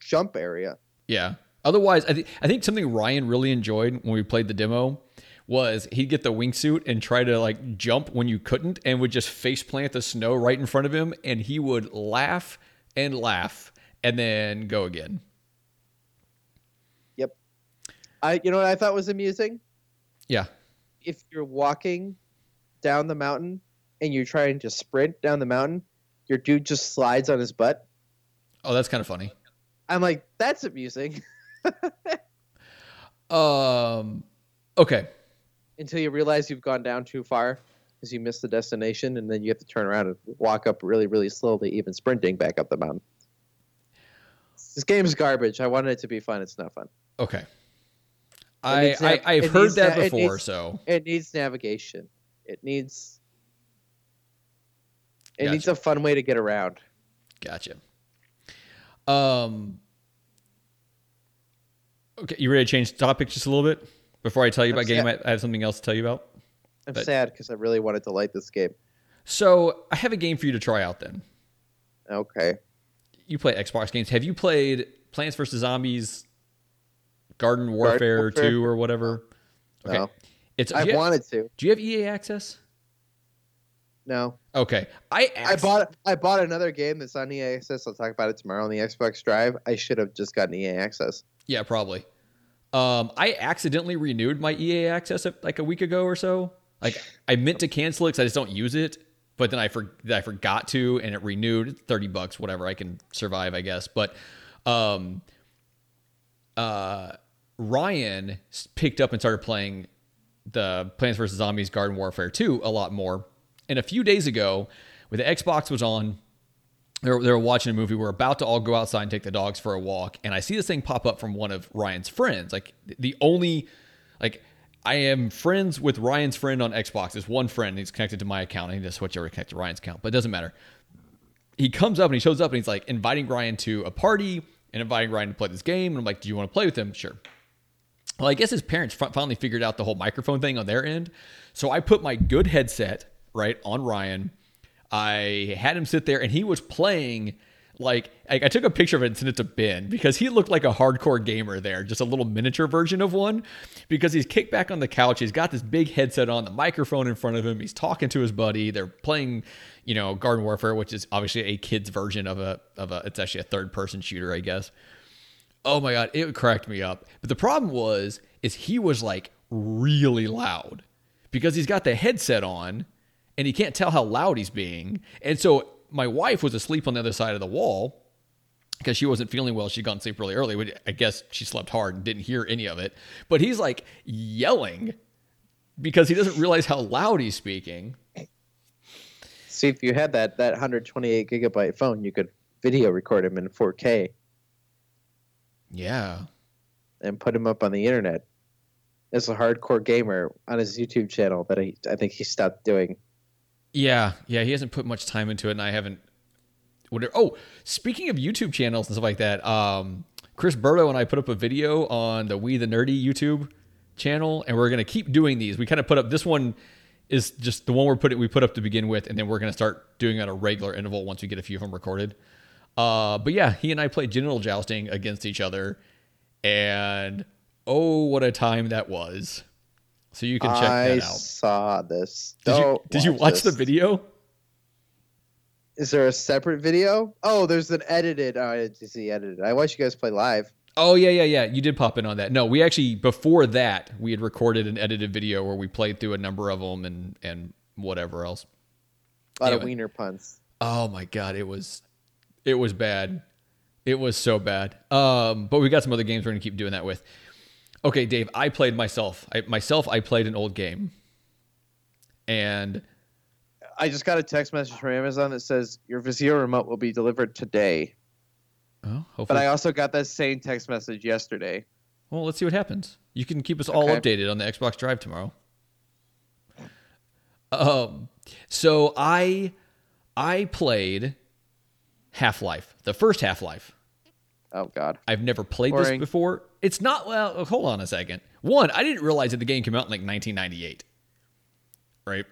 jump area. Yeah. Otherwise, I think I think something Ryan really enjoyed when we played the demo was he'd get the wingsuit and try to like jump when you couldn't, and would just face plant the snow right in front of him, and he would laugh and laugh and then go again. I you know what I thought was amusing? Yeah. If you're walking down the mountain and you're trying to sprint down the mountain, your dude just slides on his butt. Oh, that's kind of funny. I'm like, that's amusing. [laughs] Um. Okay. Until you realize you've gone down too far because you missed the destination and then you have to turn around and walk up really, really slowly, even sprinting back up the mountain. This game's garbage. I wanted it to be fun. It's not fun. Okay. I, needs I nav- I've heard that na- it before, needs- so It needs navigation. It needs it Gotcha. needs a fun way to get around. gotcha. Um. Okay, you ready to change topic just a little bit before I tell you I'm about game? I. I have something else to tell you about. I'm But- sad because I really wanted to like this game. So I have a game for you to try out. Then Okay. you play Xbox games. Have you played Plants vs Zombies, Garden Warfare, Warfare? Two, or whatever? Okay, No. it's. I have, wanted to. do you have EA access? No. Okay, I I bought I bought another game that's on EA Access. I'll talk about it tomorrow on the Xbox Drive. I should have just gotten EA Access. Yeah, probably. Um, I accidentally renewed my EA access like a week ago or so. Like I meant to cancel it because I just don't use it, but then I for, I forgot to, and it renewed. Thirty bucks, whatever. I can survive, I guess. But um, uh, Ryan picked up and started playing the Plants vs Zombies Garden Warfare 2 a lot more. And a few days ago, when the Xbox was on, they were, they were watching a movie. We're about to all go outside and take the dogs for a walk, and I see this thing pop up from one of Ryan's friends. Like the only, like I am friends with Ryan's friend on Xbox. There's one friend. He's connected to my account. I need to switch over to connect to Ryan's account, but it doesn't matter. He comes up and he shows up and he's like inviting Ryan to a party and inviting Ryan to play this game. And I'm like, "Do you want to play with him?" Sure. Well, I guess his parents finally figured out the whole microphone thing on their end. So I put my good headset right on Ryan. I had him sit there and he was playing like I, took a picture of it and sent it to Ben because he looked like a hardcore gamer there, just a little miniature version of one. Because he's kicked back on the couch, he's got this big headset on, the microphone in front of him, he's talking to his buddy. They're playing, you know, Garden Warfare, which is obviously a kid's version of a of a it's actually a third person shooter, I guess. Oh my god, it cracked me up. But the problem was is he was like really loud because he's got the headset on and he can't tell how loud he's being. And so my wife was asleep on the other side of the wall because she wasn't feeling well. She'd gone to sleep really early. which I guess she slept hard and didn't hear any of it. But he's like yelling because he doesn't realize how loud he's speaking. See, if you had that that 128 gigabyte phone, you could video record him in 4K Yeah. and put him up on the internet as a hardcore gamer on his YouTube channel that I, I think he stopped doing. Yeah, yeah, he hasn't put much time into it, and I haven't. Whatever. Oh, speaking of YouTube channels and stuff like that, um, Chris Burdo and I put up a video on the We the Nerdy YouTube channel, and we're gonna keep doing these. We kind of put up this one is just the one we're putting we put up to begin with, and then we're gonna start doing it at a regular interval once we get a few of them recorded. Uh, but yeah, he and I played genital jousting against each other, and oh, what a time that was! So you can check I that out. saw this. Did you Don't did you watch the video? Is there a separate video? Oh, there's an edited. Oh, I see edited. I watched you guys play live. Oh yeah, yeah, yeah. You did pop in on that. No, we actually before that we had recorded an edited video where we played through a number of them and and whatever else. A lot of wiener puns. Oh my god, it was it was bad. It was so bad. Um, but we got some other games we're gonna keep doing that with. Okay, Dave, I played myself. I myself I played an old game. And I just got a text message from Amazon that says your Vizio remote will be delivered today. oh, hopefully But I also got that same text message yesterday. Well, let's see what happens. You can keep us all Okay. updated on the Xbox Drive tomorrow. Um, so I I played Half Life, the first Half Life. Oh God. I've never played Boring. this before, It's not well. Hold on a second. One, I didn't realize that the game came out in like 1998. Right.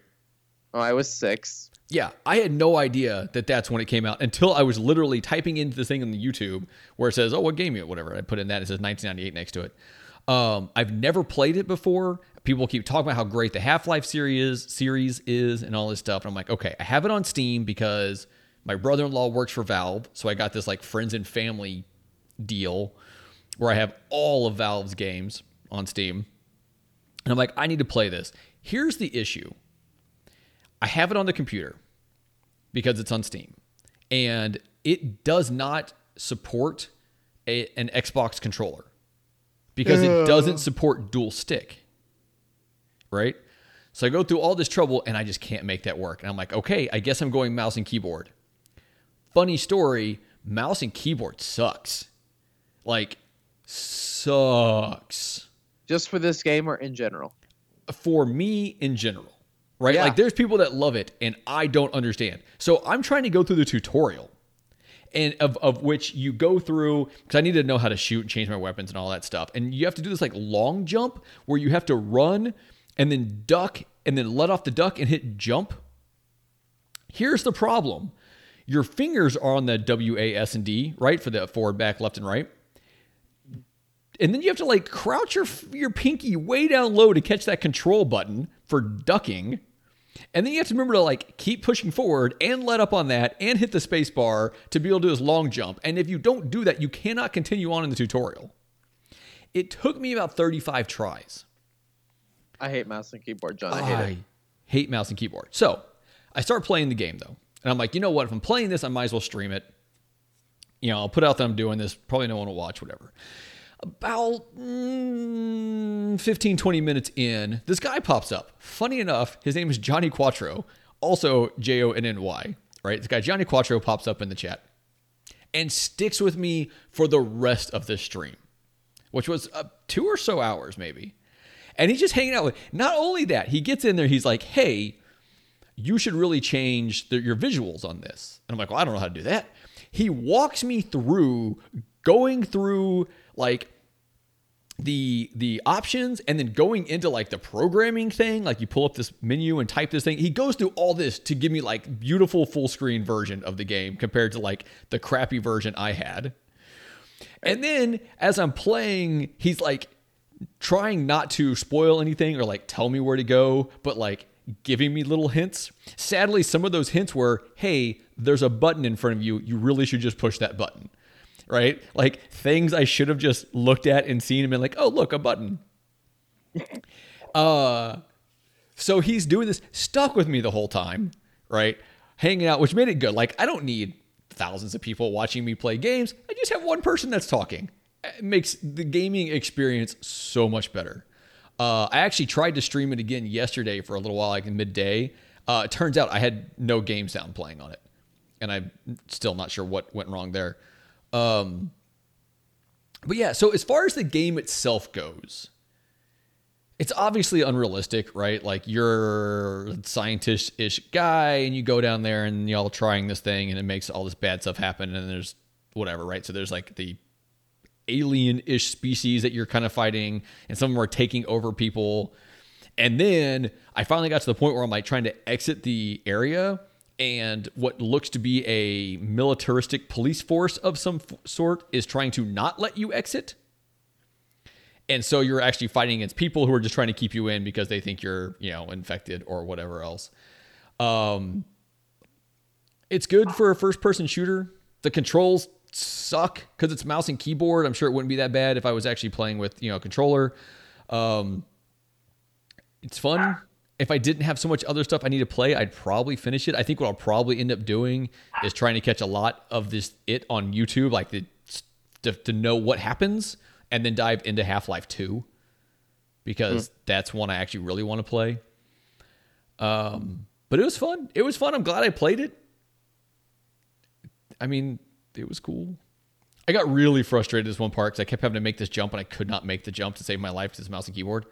Oh, I was six. Yeah, I had no idea that that's when it came out until I was literally typing into the thing on the YouTube where it says, "Oh, what game you?" Whatever. I put in that. It says 1998 next to it. Um, I've never played it before. People keep talking about how great the Half Life series series is and all this stuff. And I'm like, okay, I have it on Steam because my brother in law works for Valve, so I got this like friends and family deal where I have all of Valve's games on Steam. And I'm like, I need to play this. Here's the issue. I have it on the computer because it's on Steam. And it does not support a, an Xbox controller because it doesn't support dual stick. Right? So I go through all this trouble and I just can't make that work. And I'm like, okay, I guess I'm going mouse and keyboard. Funny story, mouse and keyboard sucks. Like, sucks Just for this game or in general? for me in general, right? Yeah. Like there's people that love it and I don't understand. So I'm trying to go through the tutorial and of, of which you go through because I need to know how to shoot and change my weapons and all that stuff. And you have to do this like long jump where you have to run and then duck and then let off the duck and hit jump. Here's the problem. Your fingers are on the W, A, S, and D, right? For the forward, back, left, and right and then you have to like crouch your your pinky way down low to catch that control button for ducking. And then you have to remember to like keep pushing forward and let up on that and hit the space bar to be able to do this long jump. And if you don't do that, you cannot continue on in the tutorial. It took me about 35 tries. I hate mouse and keyboard, John. I hate I it. hate mouse and keyboard. So I start playing the game though. And I'm like, you know what? If I'm playing this, I might as well stream it. You know, I'll put out that I'm doing this. Probably no one will watch, whatever. About mm, 15, 20 minutes in, this guy pops up. Funny enough, his name is Johnny Quattro, also J O N N Y, right? This guy, Johnny Quattro, pops up in the chat and sticks with me for the rest of the stream, which was uh, two or so hours, maybe. And he's just hanging out with. Not only that, he gets in there. He's like, "Hey, you should really change the, your visuals on this." And I'm like, "Well, I don't know how to do that." He walks me through going through like the the options and then going into like the programming thing like you pull up this menu and type this thing he goes through all this to give me like beautiful full screen version of the game compared to like the crappy version i had and then as i'm playing he's like trying not to spoil anything or like tell me where to go but like giving me little hints sadly some of those hints were hey there's a button in front of you you really should just push that button right? Like things I should have just looked at and seen and been like, oh, look, a button. [laughs] uh, so he's doing this, stuck with me the whole time, right? Hanging out, which made it good. Like, I don't need thousands of people watching me play games. I just have one person that's talking. It makes the gaming experience so much better. Uh, I actually tried to stream it again yesterday for a little while, like midday. Uh, it turns out I had no game sound playing on it, and I'm still not sure what went wrong there. Um, but yeah, so as far as the game itself goes, it's obviously unrealistic, right? Like you're a scientist-ish guy, and you go down there and y'all trying this thing, and it makes all this bad stuff happen, and there's whatever, right? So there's like the alien-ish species that you're kind of fighting, and some of them are taking over people. And then I finally got to the point where I'm like trying to exit the area, and what looks to be a militaristic police force of some f- sort is trying to not let you exit. And so you're actually fighting against people who are just trying to keep you in because they think you're, you know, infected or whatever else. Um, it's good for a first person shooter. The controls suck because it's mouse and keyboard. I'm sure it wouldn't be that bad if I was actually playing with, you know, a controller. Um, it's fun. If I didn't have so much other stuff I need to play, I'd probably finish it. I think what I'll probably end up doing is trying to catch a lot of this it on YouTube, like the to, to know what happens, and then dive into Half Life Two because that's one I actually really want to play. Um, but it was fun. It was fun. I'm glad I played it. I mean, it was cool. I got really frustrated this one part because I kept having to make this jump and I could not make the jump to save my life because it's mouse and keyboard.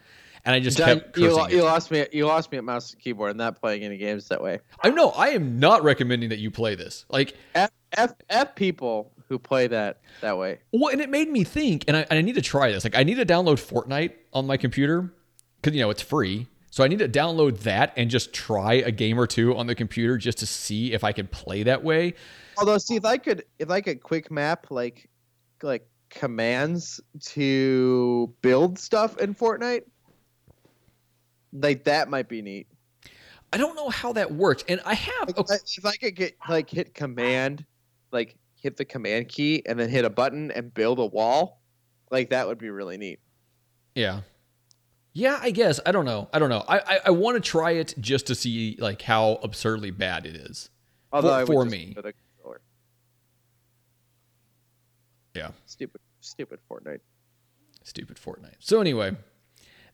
And I just kept you, cursing. lo- it. you lost me. You lost me at mouse and keyboard. and not playing any games that way. I know I am not recommending that you play this. Like, F, F, F people who play that that way. Well, and it made me think, and I, and I need to try this. Like, I need to download Fortnite on my computer because you know it's free. So I need to download that and just try a game or two on the computer just to see if I can play that way. Although, see, if I could, if I could quick map like, like commands to build stuff in Fortnite, like that might be neat. I don't know how that works, and I have. Like, okay, if I- could get like hit command, like hit the command key and then hit a button and build a wall, like that would be really neat. yeah, yeah. I guess I don't know. I don't know. I I, I want to try it just to see like how absurdly bad it is. Although For- for me a controller. Yeah. Stupid, stupid Fortnite. Stupid Fortnite. So anyway,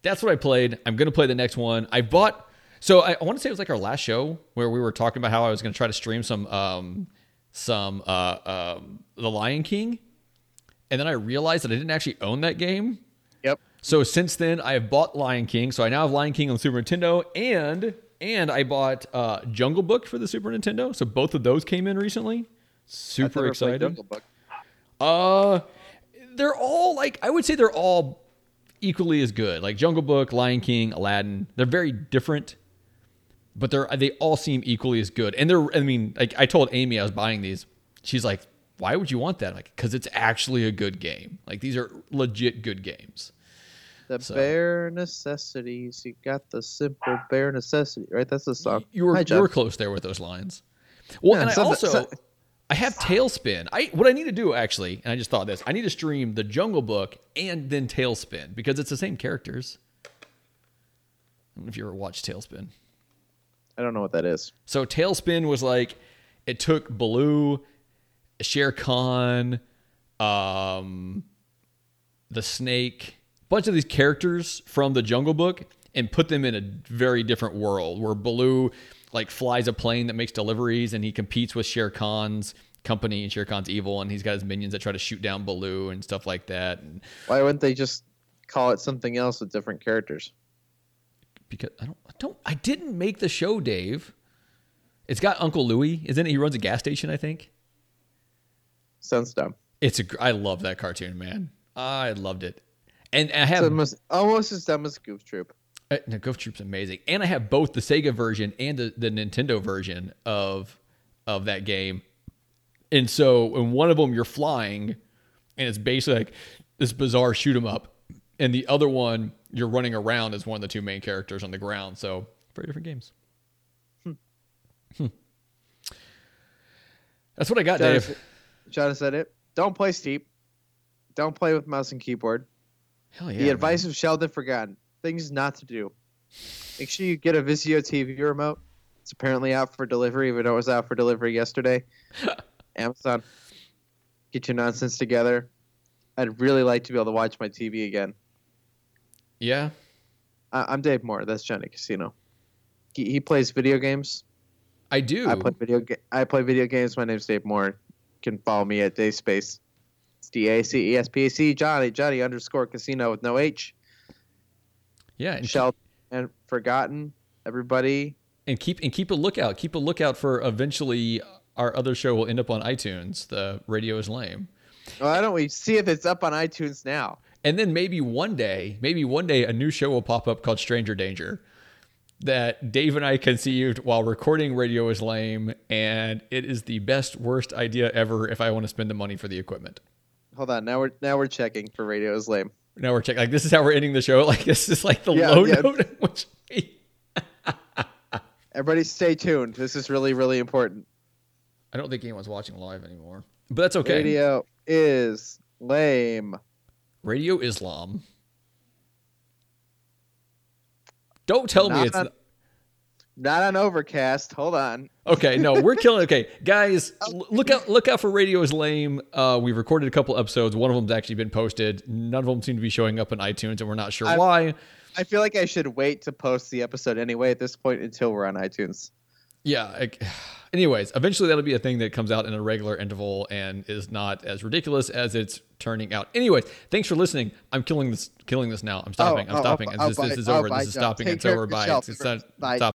that's what I played. I'm gonna play the next one. I bought. So I, I want to say it was like our last show where we were talking about how I was gonna try to stream some um some uh um The Lion King, and then I realized that I didn't actually own that game. Yep. So since then, I have bought Lion King. So I now have Lion King on Super Nintendo, and and I bought uh, Jungle Book for the Super Nintendo. So both of those came in recently. Super excited. Uh, they're all like I would say they're all equally as good. Like Jungle Book, Lion King, Aladdin. They're very different, but they're they all seem equally as good. And they're I mean, like I told Amy I was buying these. She's like, "Why would you want that?" I'm like, because it's actually a good game. Like these are legit good games. The So- bare necessities. You got the simple bare necessity, right? That's the song. You were Hi, you were close there with those lines. Well, Yeah, and I so also so- I have TaleSpin. I what I need to do actually, and I just thought this. I need to stream the Jungle Book and then TaleSpin because it's the same characters. I don't know if you ever watched TaleSpin. I don't know what that is. So TaleSpin was like it took Baloo, Shere Khan, um, the snake, a bunch of these characters from the Jungle Book and put them in a very different world where Baloo like flies a plane that makes deliveries and he competes with Shere Khan's company and Shere Khan's evil and he's got his minions that try to shoot down Baloo and stuff like that. And Why wouldn't they just call it something else with different characters? because I don't, I don't, I didn't make the show, Dave. It's got Uncle Louie, isn't it? He runs a gas station, I think. Sounds dumb. It's a, I love that cartoon, man. I loved it, and I have It's almost, almost as dumb as Goof Troop. Uh, no, Goof Troop's amazing, and I have both the Sega version and the, the Nintendo version of of that game. And so, in one of them, you're flying, and it's basically like this bizarre shoot 'em up, and the other one, you're running around as one of the two main characters on the ground. So, very different games. Hmm. That's what I got, John, Dave. is- John said it. Don't play steep. Don't play with mouse and keyboard. Hell yeah! the man. advice of Sheldon forgotten. Things not to do. Make sure you get a Vizio TV remote. It's apparently out for delivery, even though it was out for delivery yesterday. [laughs] Amazon. Get your nonsense together. I'd really like to be able to watch my TV again. Yeah. I- I'm Dave Moore. That's Johnny Casino. He, he plays video games. I do. I play video. Ga- I play video games. My name's Dave Moore. You can follow me at Dave Space. It's D A C E S P A C Johnny Johnny underscore Casino with no H. yeah, and Forgotten. Everybody. and keep and keep a lookout. Keep a lookout for eventually our other show will end up on iTunes. The Radio is Lame, Well, Why don't we see if it's up on iTunes now? and then maybe one day, maybe one day, a new show will pop up called Stranger Danger that Dave and I conceived while recording Radio is Lame, and it is the best worst idea ever. If I want to spend the money for the equipment. Hold on. Now we're now we're checking for radio is lame. Now we're checking. Like this is how we're ending the show. [laughs] Like this is like the Yeah, low yeah. note. in Which [laughs] Everybody, stay tuned. This is really really important. I don't think anyone's watching live anymore, but that's okay. Radio is lame. Radio Islam. Don't tell me Not it's on- Not on Overcast. Hold on. okay. No, we're killing. Okay, guys, [laughs] look out! Look out for Radio is lame. Uh, we've recorded a couple episodes. One of them's actually been posted. None of them seem to be showing up on iTunes, and we're not sure I- why. I feel like I should wait to post the episode anyway at this point until we're on iTunes. Yeah. I- [sighs] anyways, eventually that'll be a thing that comes out in a regular interval and is not as ridiculous as it's turning out. Anyways, thanks for listening. I'm killing this. Killing this now. I'm stopping. Oh, I'm oh, stopping. oh, this, this is oh, over. this is stopping. It's over. Bye. It's, it's not, stop.